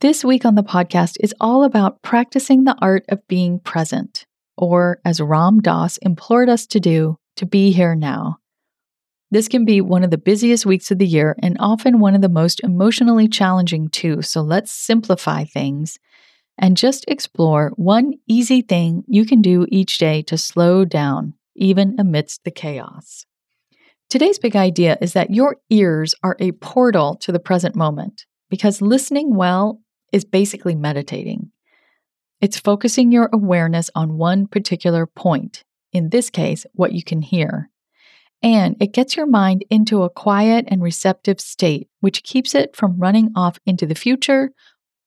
This week on the podcast is all about practicing the art of being present, or as Ram Dass implored us to do, to be here now. This can be one of the busiest weeks of the year and often one of the most emotionally challenging too, so let's simplify things and just explore one easy thing you can do each day to slow down even amidst the chaos. Today's big idea is that your ears are a portal to the present moment because listening well is basically meditating. It's focusing your awareness on one particular point, in this case, what you can hear. And it gets your mind into a quiet and receptive state, which keeps it from running off into the future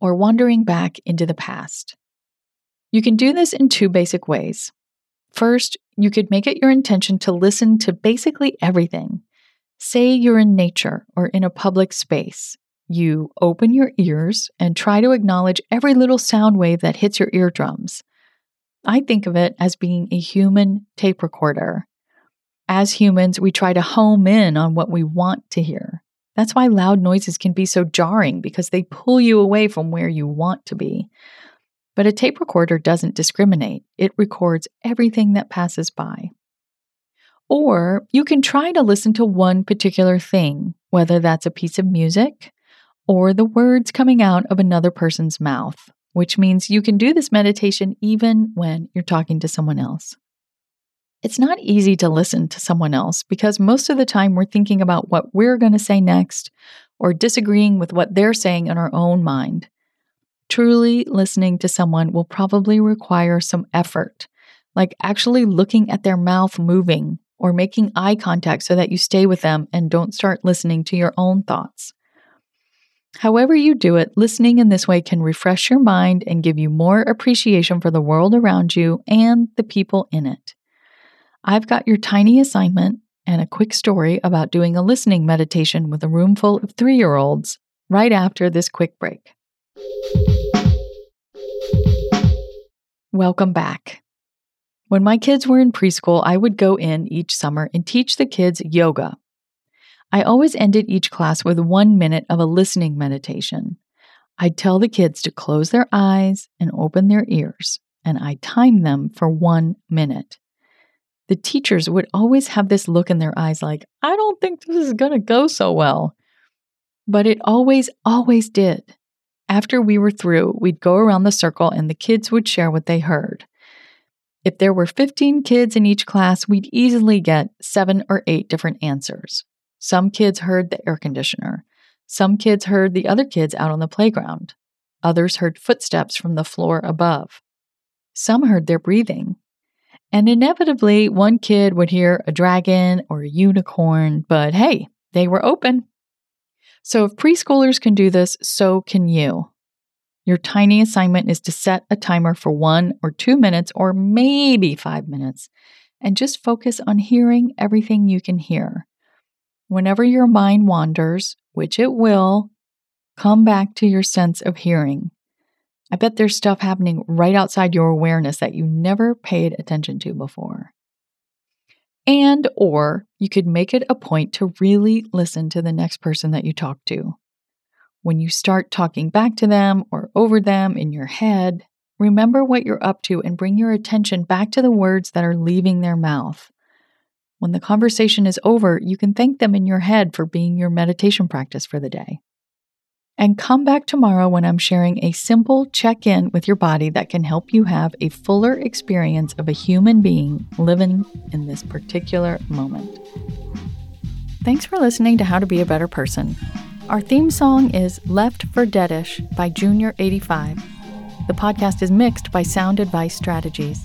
or wandering back into the past. You can do this in two basic ways. First, you could make it your intention to listen to basically everything. Say you're in nature or in a public space. You open your ears and try to acknowledge every little sound wave that hits your eardrums. I think of it as being a human tape recorder. As humans, we try to home in on what we want to hear. That's why loud noises can be so jarring because they pull you away from where you want to be. But a tape recorder doesn't discriminate, it records everything that passes by. Or you can try to listen to one particular thing, whether that's a piece of music or the words coming out of another person's mouth, which means you can do this meditation even when you're talking to someone else. It's not easy to listen to someone else because most of the time we're thinking about what we're going to say next or disagreeing with what they're saying in our own mind. Truly listening to someone will probably require some effort, like actually looking at their mouth moving or making eye contact so that you stay with them and don't start listening to your own thoughts. However, you do it, listening in this way can refresh your mind and give you more appreciation for the world around you and the people in it. I've got your tiny assignment and a quick story about doing a listening meditation with a room full of three year olds right after this quick break. Welcome back. When my kids were in preschool, I would go in each summer and teach the kids yoga. I always ended each class with one minute of a listening meditation. I'd tell the kids to close their eyes and open their ears, and I timed them for one minute. The teachers would always have this look in their eyes like, I don't think this is going to go so well. But it always, always did. After we were through, we'd go around the circle and the kids would share what they heard. If there were 15 kids in each class, we'd easily get seven or eight different answers. Some kids heard the air conditioner. Some kids heard the other kids out on the playground. Others heard footsteps from the floor above. Some heard their breathing. And inevitably, one kid would hear a dragon or a unicorn, but hey, they were open. So if preschoolers can do this, so can you. Your tiny assignment is to set a timer for one or two minutes or maybe five minutes and just focus on hearing everything you can hear. Whenever your mind wanders, which it will, come back to your sense of hearing. I bet there's stuff happening right outside your awareness that you never paid attention to before. And or you could make it a point to really listen to the next person that you talk to. When you start talking back to them or over them in your head, remember what you're up to and bring your attention back to the words that are leaving their mouth. When the conversation is over, you can thank them in your head for being your meditation practice for the day. And come back tomorrow when I'm sharing a simple check in with your body that can help you have a fuller experience of a human being living in this particular moment. Thanks for listening to How to Be a Better Person. Our theme song is Left for Deadish by Junior85. The podcast is mixed by Sound Advice Strategies.